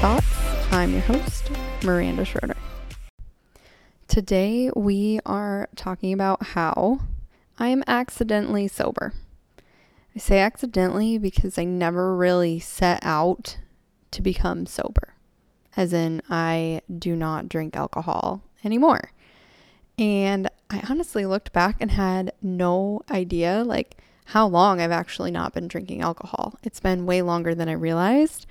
Thoughts. I'm your host, Miranda Schroeder. Today we are talking about how I am accidentally sober. I say accidentally because I never really set out to become sober, as in, I do not drink alcohol anymore. And I honestly looked back and had no idea, like, how long I've actually not been drinking alcohol. It's been way longer than I realized.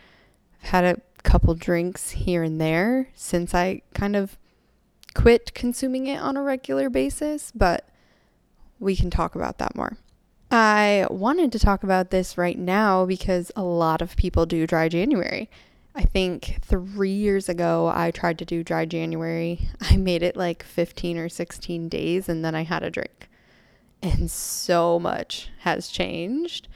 I've had a couple drinks here and there since I kind of quit consuming it on a regular basis, but we can talk about that more. I wanted to talk about this right now because a lot of people do dry January. I think three years ago, I tried to do dry January. I made it like 15 or 16 days and then I had a drink. And so much has changed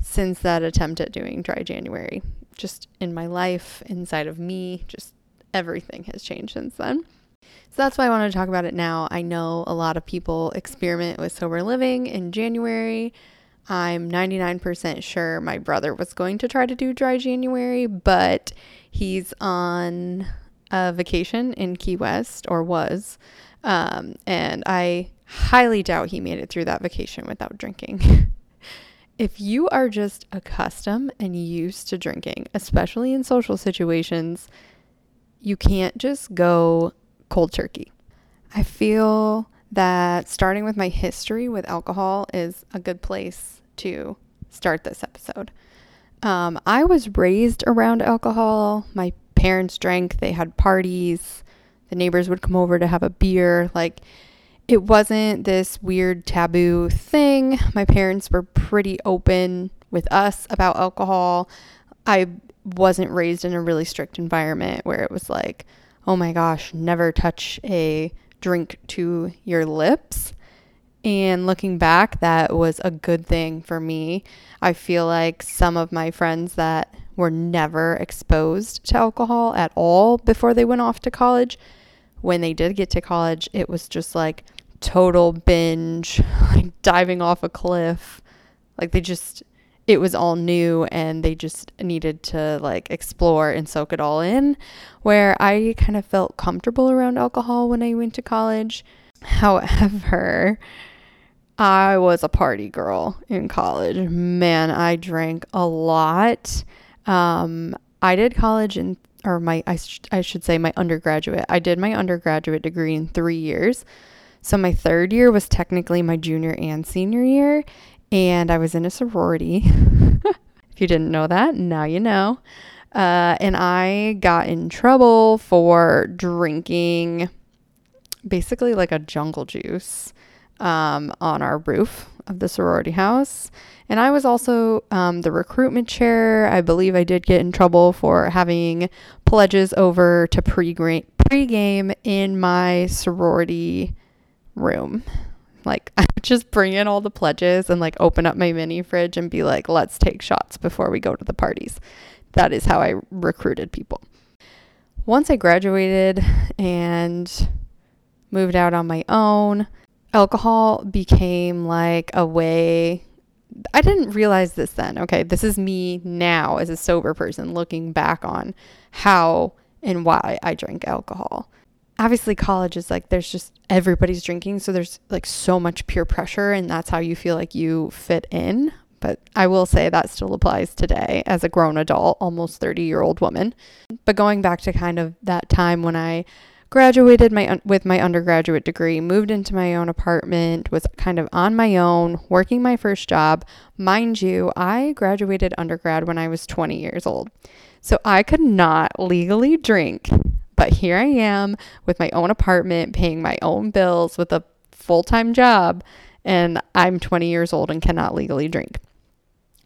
since that attempt at doing dry January. Just in my life, inside of me, just everything has changed since then. So that's why I wanted to talk about it now. I know a lot of people experiment with sober living in January. I'm 99% sure my brother was going to try to do dry January, but he's on a vacation in Key West or was. Um, and I highly doubt he made it through that vacation without drinking. if you are just accustomed and used to drinking, especially in social situations, you can't just go cold turkey. I feel that starting with my history with alcohol is a good place to start this episode. Um, I was raised around alcohol. My parents drank, they had parties, the neighbors would come over to have a beer. Like, it wasn't this weird taboo thing. My parents were pretty open with us about alcohol. I wasn't raised in a really strict environment where it was like, oh my gosh, never touch a drink to your lips. And looking back, that was a good thing for me. I feel like some of my friends that were never exposed to alcohol at all before they went off to college, when they did get to college, it was just like total binge, like diving off a cliff. Like they just, it was all new and they just needed to like explore and soak it all in. Where I kind of felt comfortable around alcohol when I went to college. However, I was a party girl in college. Man, I drank a lot. Um, I did college in, or my, I, sh- I should say my undergraduate. I did my undergraduate degree in three years. So my third year was technically my junior and senior year, and I was in a sorority. if you didn't know that, now you know. Uh, and I got in trouble for drinking basically like a jungle juice um, on our roof of the sorority house. And I was also um, the recruitment chair. I believe I did get in trouble for having pledges over to pre-game in my sorority room. Like I would just bring in all the pledges and like open up my mini fridge and be like, let's take shots before we go to the parties. That is how I recruited people. Once I graduated and moved out on my own, alcohol became like a way I didn't realize this then. Okay, this is me now as a sober person looking back on how and why I drank alcohol obviously college is like there's just everybody's drinking so there's like so much peer pressure and that's how you feel like you fit in. But I will say that still applies today as a grown adult almost 30 year old woman. But going back to kind of that time when I graduated my with my undergraduate degree moved into my own apartment was kind of on my own working my first job mind you I graduated undergrad when I was 20 years old. So I could not legally drink but here I am with my own apartment, paying my own bills with a full time job, and I'm 20 years old and cannot legally drink.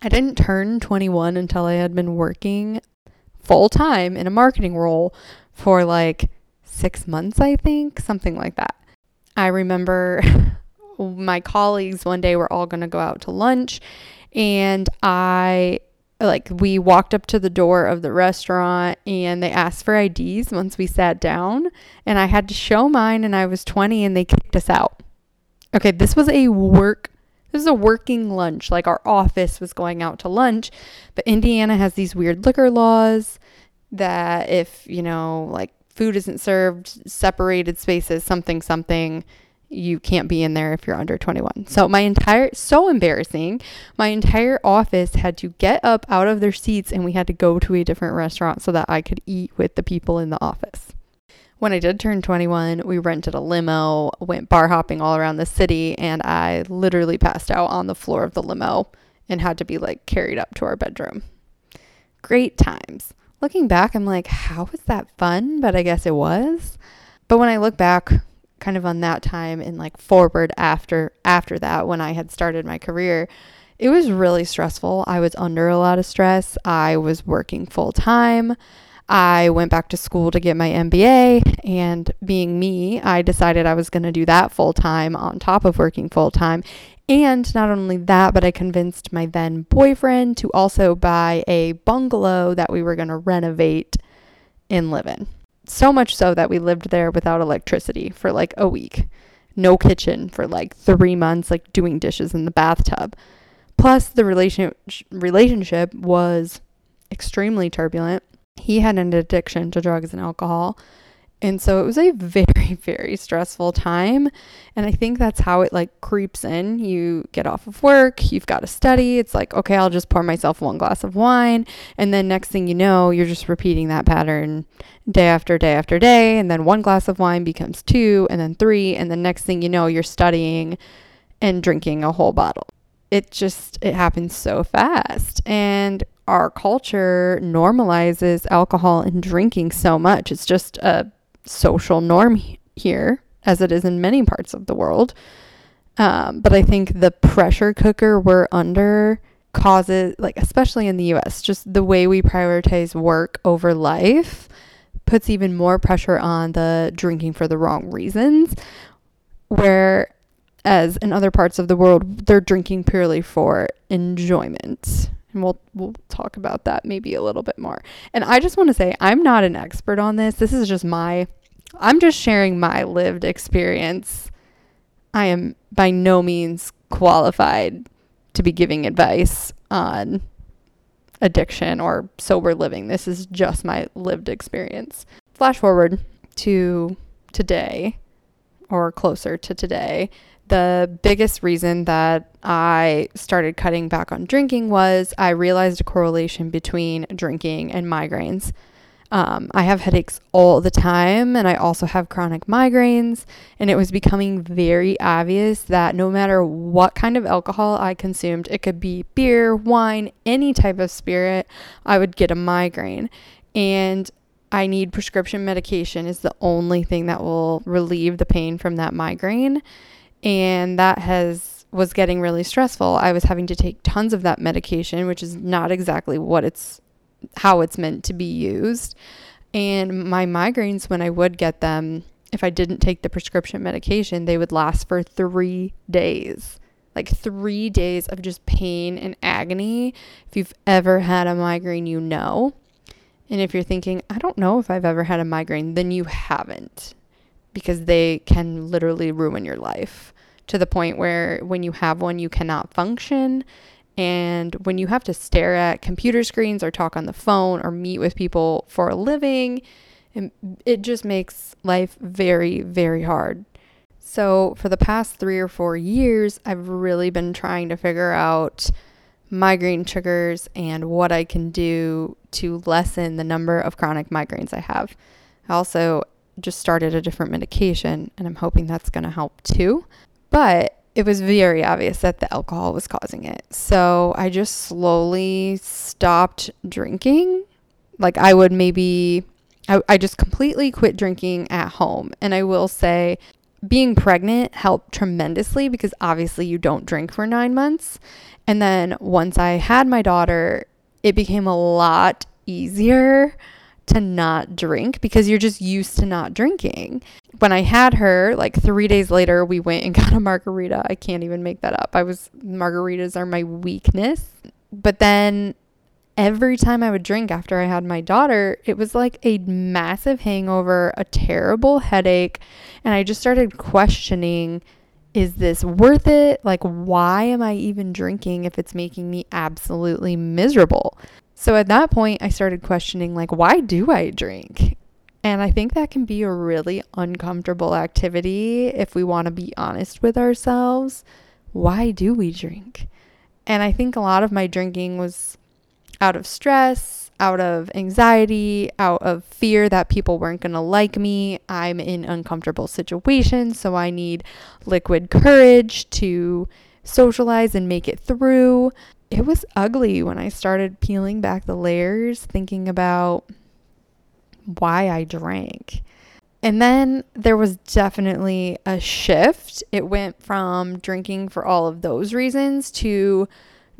I didn't turn 21 until I had been working full time in a marketing role for like six months, I think, something like that. I remember my colleagues one day were all going to go out to lunch, and I like we walked up to the door of the restaurant and they asked for IDs once we sat down and I had to show mine and I was 20 and they kicked us out. Okay, this was a work this is a working lunch. Like our office was going out to lunch, but Indiana has these weird liquor laws that if, you know, like food isn't served, separated spaces, something, something, you can't be in there if you're under 21. So my entire so embarrassing. My entire office had to get up out of their seats and we had to go to a different restaurant so that I could eat with the people in the office. When I did turn 21, we rented a limo, went bar hopping all around the city, and I literally passed out on the floor of the limo and had to be like carried up to our bedroom. Great times. Looking back, I'm like, how was that fun? But I guess it was. But when I look back kind of on that time and like forward after after that when I had started my career, it was really stressful. I was under a lot of stress. I was working full time. I went back to school to get my MBA, and being me, I decided I was going to do that full time on top of working full time. And not only that, but I convinced my then boyfriend to also buy a bungalow that we were going to renovate and live in. So much so that we lived there without electricity for like a week. No kitchen for like three months, like doing dishes in the bathtub. Plus, the relation- relationship was extremely turbulent. He had an addiction to drugs and alcohol. And so it was a very, very stressful time. And I think that's how it like creeps in. You get off of work, you've got to study. It's like, okay, I'll just pour myself one glass of wine. And then next thing you know, you're just repeating that pattern day after day after day. And then one glass of wine becomes two, and then three. And then next thing you know, you're studying and drinking a whole bottle. It just, it happens so fast. And our culture normalizes alcohol and drinking so much. It's just a social norm here, as it is in many parts of the world. Um, but I think the pressure cooker we're under causes, like, especially in the US, just the way we prioritize work over life puts even more pressure on the drinking for the wrong reasons. Whereas in other parts of the world, they're drinking purely for enjoyment. And we'll we'll talk about that maybe a little bit more. And I just want to say I'm not an expert on this. This is just my I'm just sharing my lived experience. I am by no means qualified to be giving advice on addiction or sober living. This is just my lived experience. Flash forward to today or closer to today. The biggest reason that I started cutting back on drinking was I realized a correlation between drinking and migraines. Um, I have headaches all the time, and I also have chronic migraines. And it was becoming very obvious that no matter what kind of alcohol I consumed, it could be beer, wine, any type of spirit, I would get a migraine. And I need prescription medication, is the only thing that will relieve the pain from that migraine. And that has was getting really stressful. I was having to take tons of that medication, which is not exactly what it's how it's meant to be used. And my migraines, when I would get them, if I didn't take the prescription medication, they would last for three days. Like three days of just pain and agony. If you've ever had a migraine, you know. And if you're thinking, I don't know if I've ever had a migraine, then you haven't because they can literally ruin your life to the point where when you have one, you cannot function and when you have to stare at computer screens or talk on the phone or meet with people for a living, it just makes life very, very hard. So, for the past three or four years, I've really been trying to figure out migraine triggers and what I can do to lessen the number of chronic migraines I have. I also just started a different medication, and I'm hoping that's going to help too. But it was very obvious that the alcohol was causing it. So I just slowly stopped drinking. Like I would maybe, I, I just completely quit drinking at home. And I will say, being pregnant helped tremendously because obviously you don't drink for nine months. And then once I had my daughter, it became a lot easier to not drink because you're just used to not drinking when I had her, like three days later, we went and got a margarita. I can't even make that up. I was, margaritas are my weakness. But then every time I would drink after I had my daughter, it was like a massive hangover, a terrible headache. And I just started questioning is this worth it? Like, why am I even drinking if it's making me absolutely miserable? So at that point, I started questioning, like, why do I drink? And I think that can be a really uncomfortable activity if we want to be honest with ourselves. Why do we drink? And I think a lot of my drinking was out of stress, out of anxiety, out of fear that people weren't going to like me. I'm in uncomfortable situations, so I need liquid courage to socialize and make it through. It was ugly when I started peeling back the layers, thinking about why I drank. And then there was definitely a shift. It went from drinking for all of those reasons to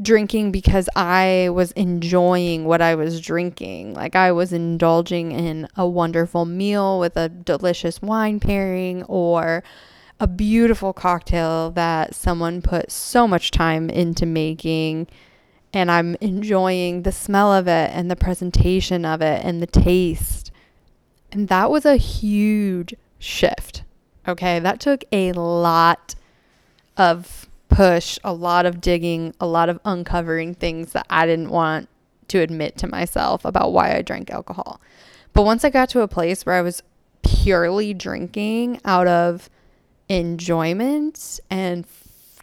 drinking because I was enjoying what I was drinking. Like I was indulging in a wonderful meal with a delicious wine pairing or a beautiful cocktail that someone put so much time into making. And I'm enjoying the smell of it and the presentation of it and the taste. And that was a huge shift. Okay. That took a lot of push, a lot of digging, a lot of uncovering things that I didn't want to admit to myself about why I drank alcohol. But once I got to a place where I was purely drinking out of enjoyment and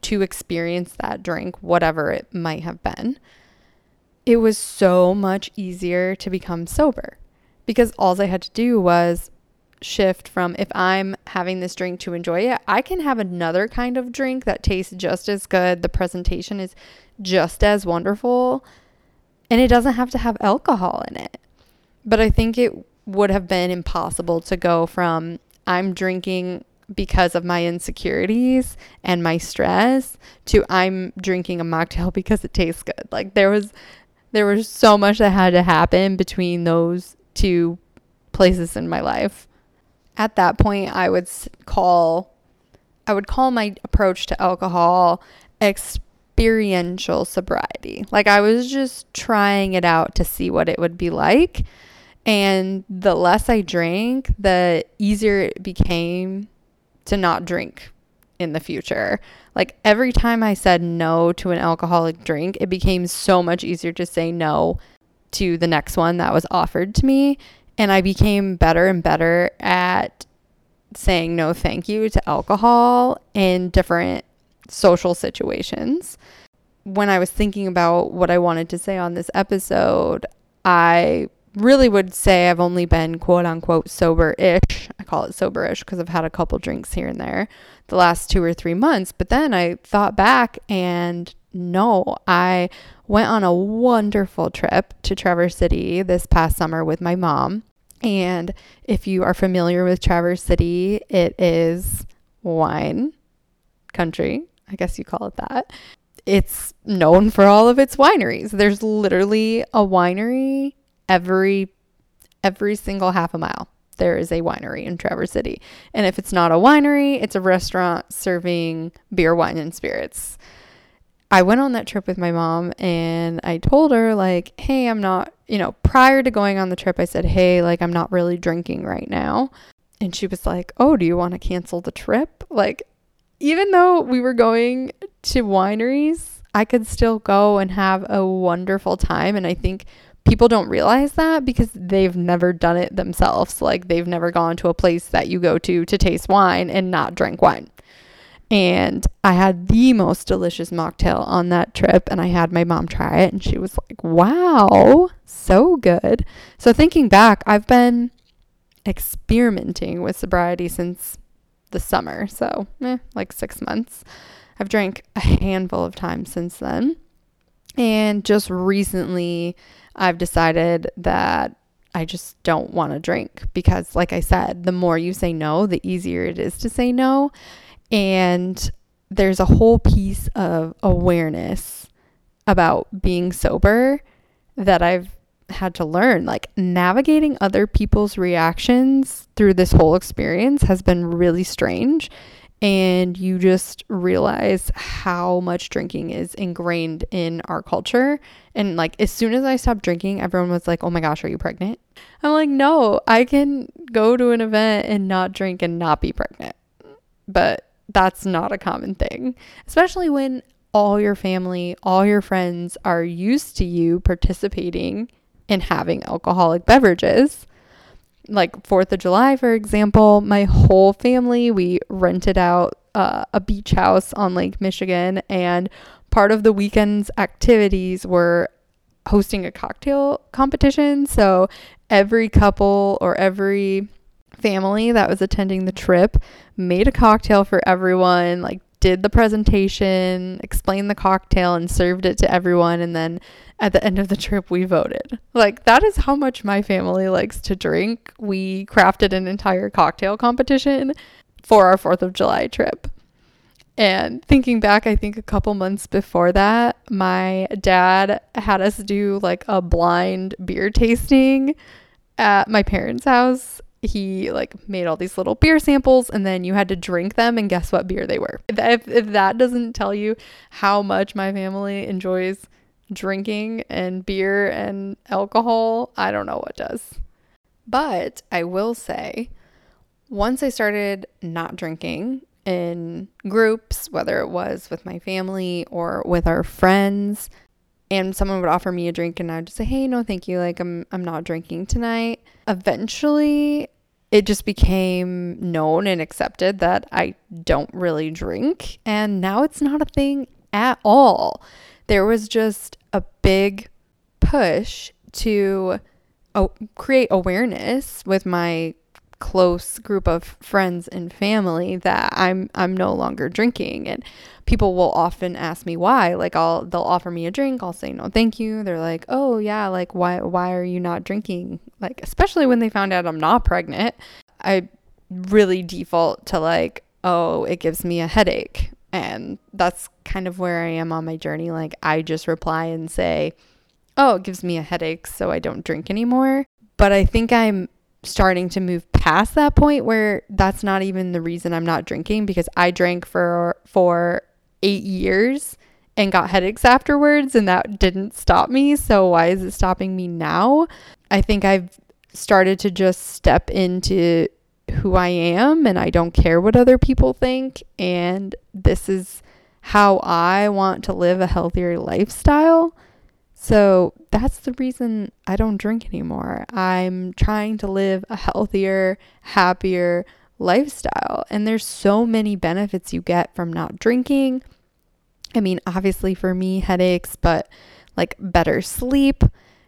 to experience that drink, whatever it might have been, it was so much easier to become sober because all I had to do was shift from if I'm having this drink to enjoy it, I can have another kind of drink that tastes just as good. The presentation is just as wonderful, and it doesn't have to have alcohol in it. But I think it would have been impossible to go from I'm drinking because of my insecurities and my stress to I'm drinking a mocktail because it tastes good. Like there was there was so much that had to happen between those two places in my life at that point I would call I would call my approach to alcohol experiential sobriety. Like I was just trying it out to see what it would be like. And the less I drank, the easier it became to not drink in the future. Like every time I said no to an alcoholic drink, it became so much easier to say no to the next one that was offered to me. And I became better and better at saying no thank you to alcohol in different social situations. When I was thinking about what I wanted to say on this episode, I really would say I've only been quote unquote sober ish. I call it sober ish because I've had a couple drinks here and there the last two or three months. But then I thought back and no, I went on a wonderful trip to Traverse City this past summer with my mom. And if you are familiar with Traverse City, it is wine country. I guess you call it that. It's known for all of its wineries. There's literally a winery every every single half a mile. There is a winery in Traverse City. And if it's not a winery, it's a restaurant serving beer, wine, and spirits. I went on that trip with my mom and I told her, like, hey, I'm not, you know, prior to going on the trip, I said, hey, like, I'm not really drinking right now. And she was like, oh, do you want to cancel the trip? Like, even though we were going to wineries, I could still go and have a wonderful time. And I think people don't realize that because they've never done it themselves. Like, they've never gone to a place that you go to to taste wine and not drink wine. And I had the most delicious mocktail on that trip. And I had my mom try it. And she was like, wow, so good. So thinking back, I've been experimenting with sobriety since the summer. So, eh, like six months. I've drank a handful of times since then. And just recently, I've decided that I just don't want to drink because, like I said, the more you say no, the easier it is to say no. And there's a whole piece of awareness about being sober that I've had to learn. Like navigating other people's reactions through this whole experience has been really strange. And you just realize how much drinking is ingrained in our culture. And like, as soon as I stopped drinking, everyone was like, Oh my gosh, are you pregnant? I'm like, No, I can go to an event and not drink and not be pregnant. But that's not a common thing, especially when all your family, all your friends are used to you participating in having alcoholic beverages. Like 4th of July, for example, my whole family, we rented out uh, a beach house on Lake Michigan, and part of the weekend's activities were hosting a cocktail competition. So every couple or every family that was attending the trip made a cocktail for everyone, like did the presentation, explained the cocktail, and served it to everyone. And then at the end of the trip, we voted. Like, that is how much my family likes to drink. We crafted an entire cocktail competition for our 4th of July trip. And thinking back, I think a couple months before that, my dad had us do like a blind beer tasting at my parents' house. He like made all these little beer samples and then you had to drink them and guess what beer they were. If, if that doesn't tell you how much my family enjoys drinking and beer and alcohol, I don't know what does. But I will say, once I started not drinking in groups, whether it was with my family or with our friends, and someone would offer me a drink and I'd just say, "Hey, no, thank you. Like I'm I'm not drinking tonight." Eventually, it just became known and accepted that I don't really drink, and now it's not a thing at all. There was just a big push to create awareness with my close group of friends and family that I'm I'm no longer drinking. And people will often ask me why. Like I'll they'll offer me a drink I'll say no thank you. They're like oh yeah like why why are you not drinking? Like especially when they found out I'm not pregnant I really default to like oh it gives me a headache. And that's kind of where I am on my journey. Like I just reply and say oh it gives me a headache so I don't drink anymore. But I think I'm starting to move past that point where that's not even the reason I'm not drinking because I drank for for 8 years and got headaches afterwards and that didn't stop me. So why is it stopping me now? I think I've started to just step into who I am and I don't care what other people think and this is how I want to live a healthier lifestyle. So that's the reason I don't drink anymore. I'm trying to live a healthier, happier lifestyle. And there's so many benefits you get from not drinking. I mean, obviously for me, headaches, but like better sleep.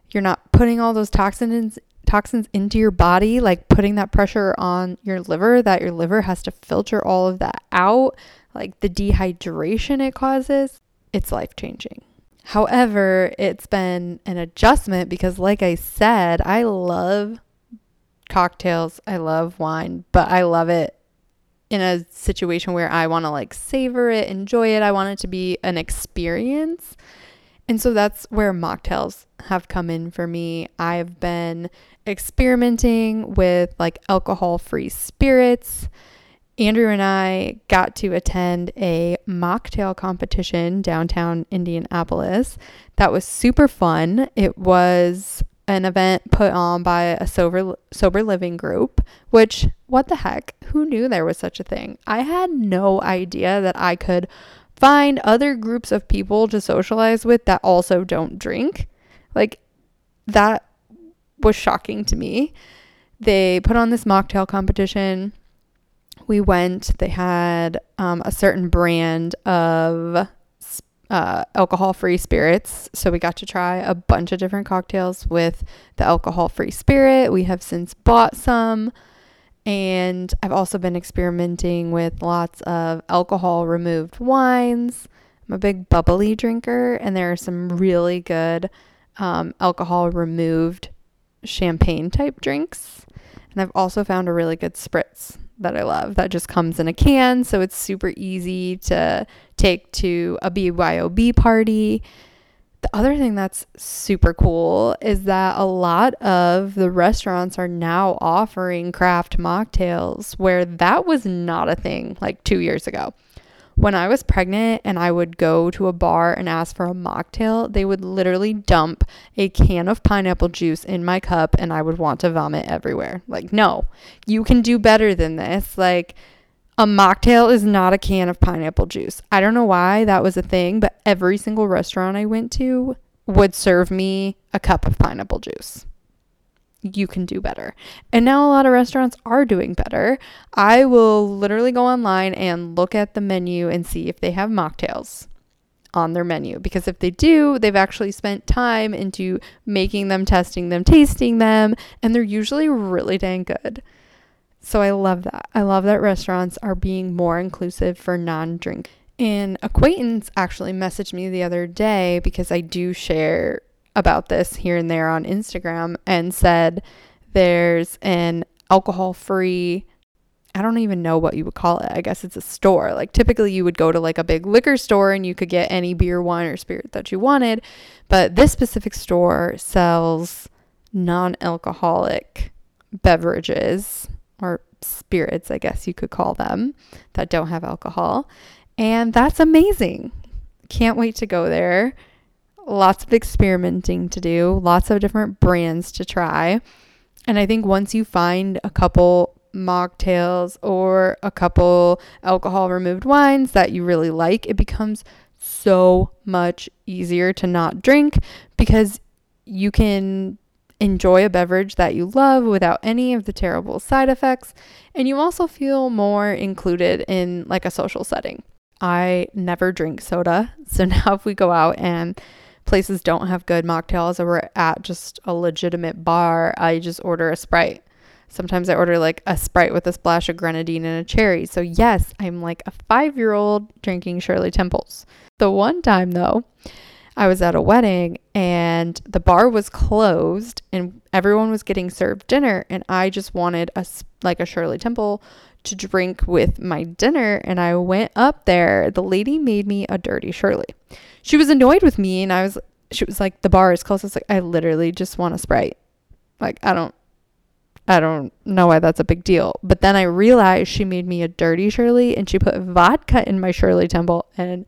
You're not putting all those toxins toxins into your body, like putting that pressure on your liver that your liver has to filter all of that out, like the dehydration it causes. It's life changing. However, it's been an adjustment because, like I said, I love cocktails, I love wine, but I love it in a situation where I want to like savor it, enjoy it. I want it to be an experience. And so that's where mocktails have come in for me. I've been experimenting with like alcohol free spirits. Andrew and I got to attend a mocktail competition downtown Indianapolis. That was super fun. It was an event put on by a sober sober living group, which what the heck? Who knew there was such a thing? I had no idea that I could find other groups of people to socialize with that also don't drink. Like that was shocking to me. They put on this mocktail competition we went, they had um, a certain brand of uh, alcohol free spirits. So we got to try a bunch of different cocktails with the alcohol free spirit. We have since bought some. And I've also been experimenting with lots of alcohol removed wines. I'm a big bubbly drinker, and there are some really good um, alcohol removed champagne type drinks. And I've also found a really good spritz that I love that just comes in a can. So it's super easy to take to a BYOB party. The other thing that's super cool is that a lot of the restaurants are now offering craft mocktails where that was not a thing like two years ago when I was pregnant and I would go to a bar and ask for a mocktail, they would literally dump a can of pineapple juice in my cup and I would want to vomit everywhere. Like, no, you can do better than this. Like, A mocktail is not a can of pineapple juice. I don't know why that was a thing, but every single restaurant I went to would serve me a cup of pineapple juice. You can do better. And now a lot of restaurants are doing better. I will literally go online and look at the menu and see if they have mocktails on their menu because if they do, they've actually spent time into making them, testing them, tasting them, and they're usually really dang good. So I love that. I love that restaurants are being more inclusive for non drink. An acquaintance actually messaged me the other day because I do share about this here and there on Instagram and said there's an alcohol free I don't even know what you would call it. I guess it's a store. Like typically you would go to like a big liquor store and you could get any beer, wine or spirit that you wanted, but this specific store sells non-alcoholic beverages or spirits, I guess you could call them, that don't have alcohol. And that's amazing. Can't wait to go there. Lots of experimenting to do, lots of different brands to try. And I think once you find a couple mocktails or a couple alcohol removed wines that you really like, it becomes so much easier to not drink because you can enjoy a beverage that you love without any of the terrible side effects and you also feel more included in like a social setting. I never drink soda, so now if we go out and places don't have good mocktails or we're at just a legitimate bar, I just order a Sprite. Sometimes I order like a Sprite with a splash of grenadine and a cherry. So, yes, I'm like a five year old drinking Shirley Temples. The one time though, I was at a wedding and the bar was closed and everyone was getting served dinner and I just wanted a like a Shirley Temple to drink with my dinner and I went up there. The lady made me a dirty Shirley. She was annoyed with me and I was she was like the bar is closed. I was like I literally just want a Sprite. Like I don't I don't know why that's a big deal. But then I realized she made me a dirty Shirley and she put vodka in my Shirley Temple and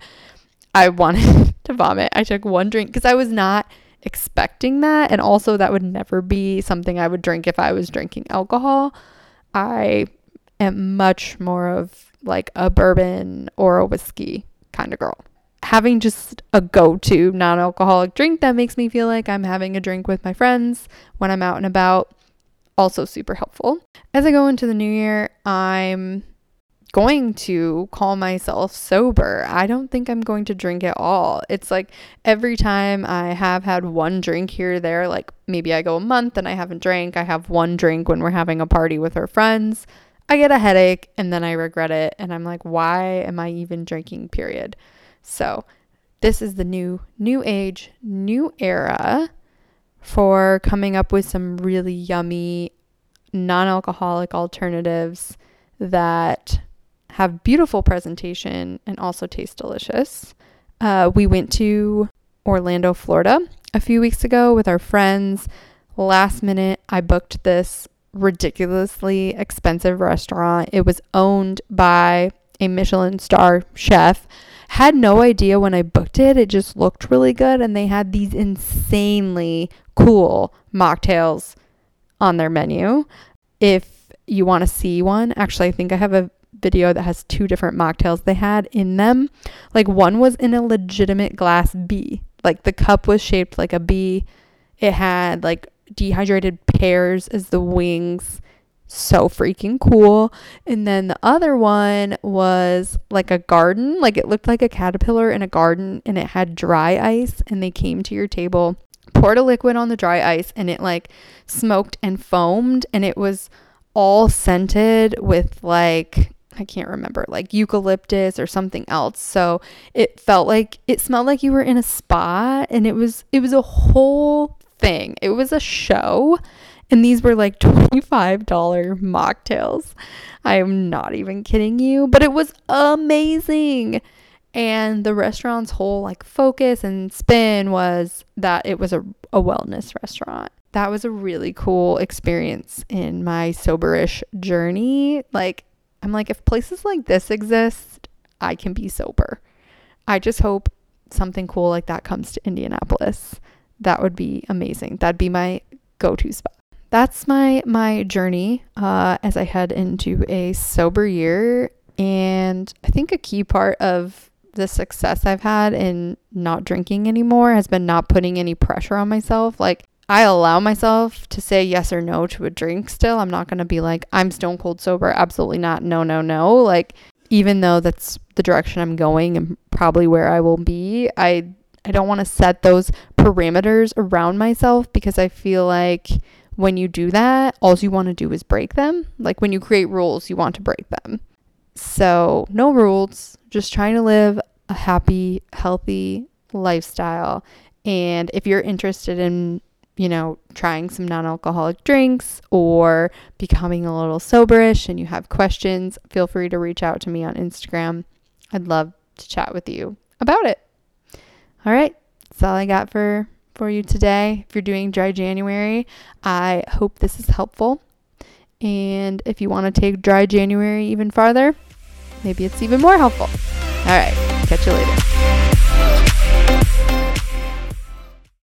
I wanted to vomit. I took one drink because I was not expecting that. And also, that would never be something I would drink if I was drinking alcohol. I am much more of like a bourbon or a whiskey kind of girl. Having just a go to non alcoholic drink that makes me feel like I'm having a drink with my friends when I'm out and about, also super helpful. As I go into the new year, I'm going to call myself sober. I don't think I'm going to drink at all. It's like every time I have had one drink here or there, like maybe I go a month and I haven't drank, I have one drink when we're having a party with our friends. I get a headache and then I regret it and I'm like why am I even drinking period. So, this is the new new age, new era for coming up with some really yummy non-alcoholic alternatives that have beautiful presentation and also taste delicious. Uh, we went to Orlando, Florida a few weeks ago with our friends. Last minute, I booked this ridiculously expensive restaurant. It was owned by a Michelin star chef. Had no idea when I booked it. It just looked really good. And they had these insanely cool mocktails on their menu. If you want to see one, actually, I think I have a video that has two different mocktails they had in them. Like one was in a legitimate glass bee. Like the cup was shaped like a bee. It had like dehydrated pears as the wings. So freaking cool. And then the other one was like a garden. Like it looked like a caterpillar in a garden and it had dry ice. And they came to your table, poured a liquid on the dry ice, and it like smoked and foamed. And it was all scented with like I can't remember, like eucalyptus or something else. So it felt like it smelled like you were in a spa and it was it was a whole thing. It was a show and these were like $25 mocktails. I am not even kidding you, but it was amazing. And the restaurant's whole like focus and spin was that it was a, a wellness restaurant. That was a really cool experience in my soberish journey. Like I'm like, if places like this exist, I can be sober. I just hope something cool like that comes to Indianapolis. That would be amazing. That'd be my go-to spot. That's my my journey uh, as I head into a sober year. And I think a key part of the success I've had in not drinking anymore has been not putting any pressure on myself. Like, I allow myself to say yes or no to a drink still. I'm not to be like, I'm stone cold sober. Absolutely not. No, no, no. Like, even though that's the direction I'm going and probably where I will be, I I don't want to set those parameters around myself because I feel like when you do that, all you want to do is break them. Like when you create rules, you want to break them. So, no rules, just trying to live a happy, healthy lifestyle. And if you're interested in, you know, trying some non alcoholic drinks or becoming a little soberish and you have questions, feel free to reach out to me on Instagram. I'd love to chat with you about it. All right, that's all I got for for you today. If you're doing dry January, I hope this is helpful. And if you want to take dry January even farther, maybe it's even more helpful. All right, catch you later.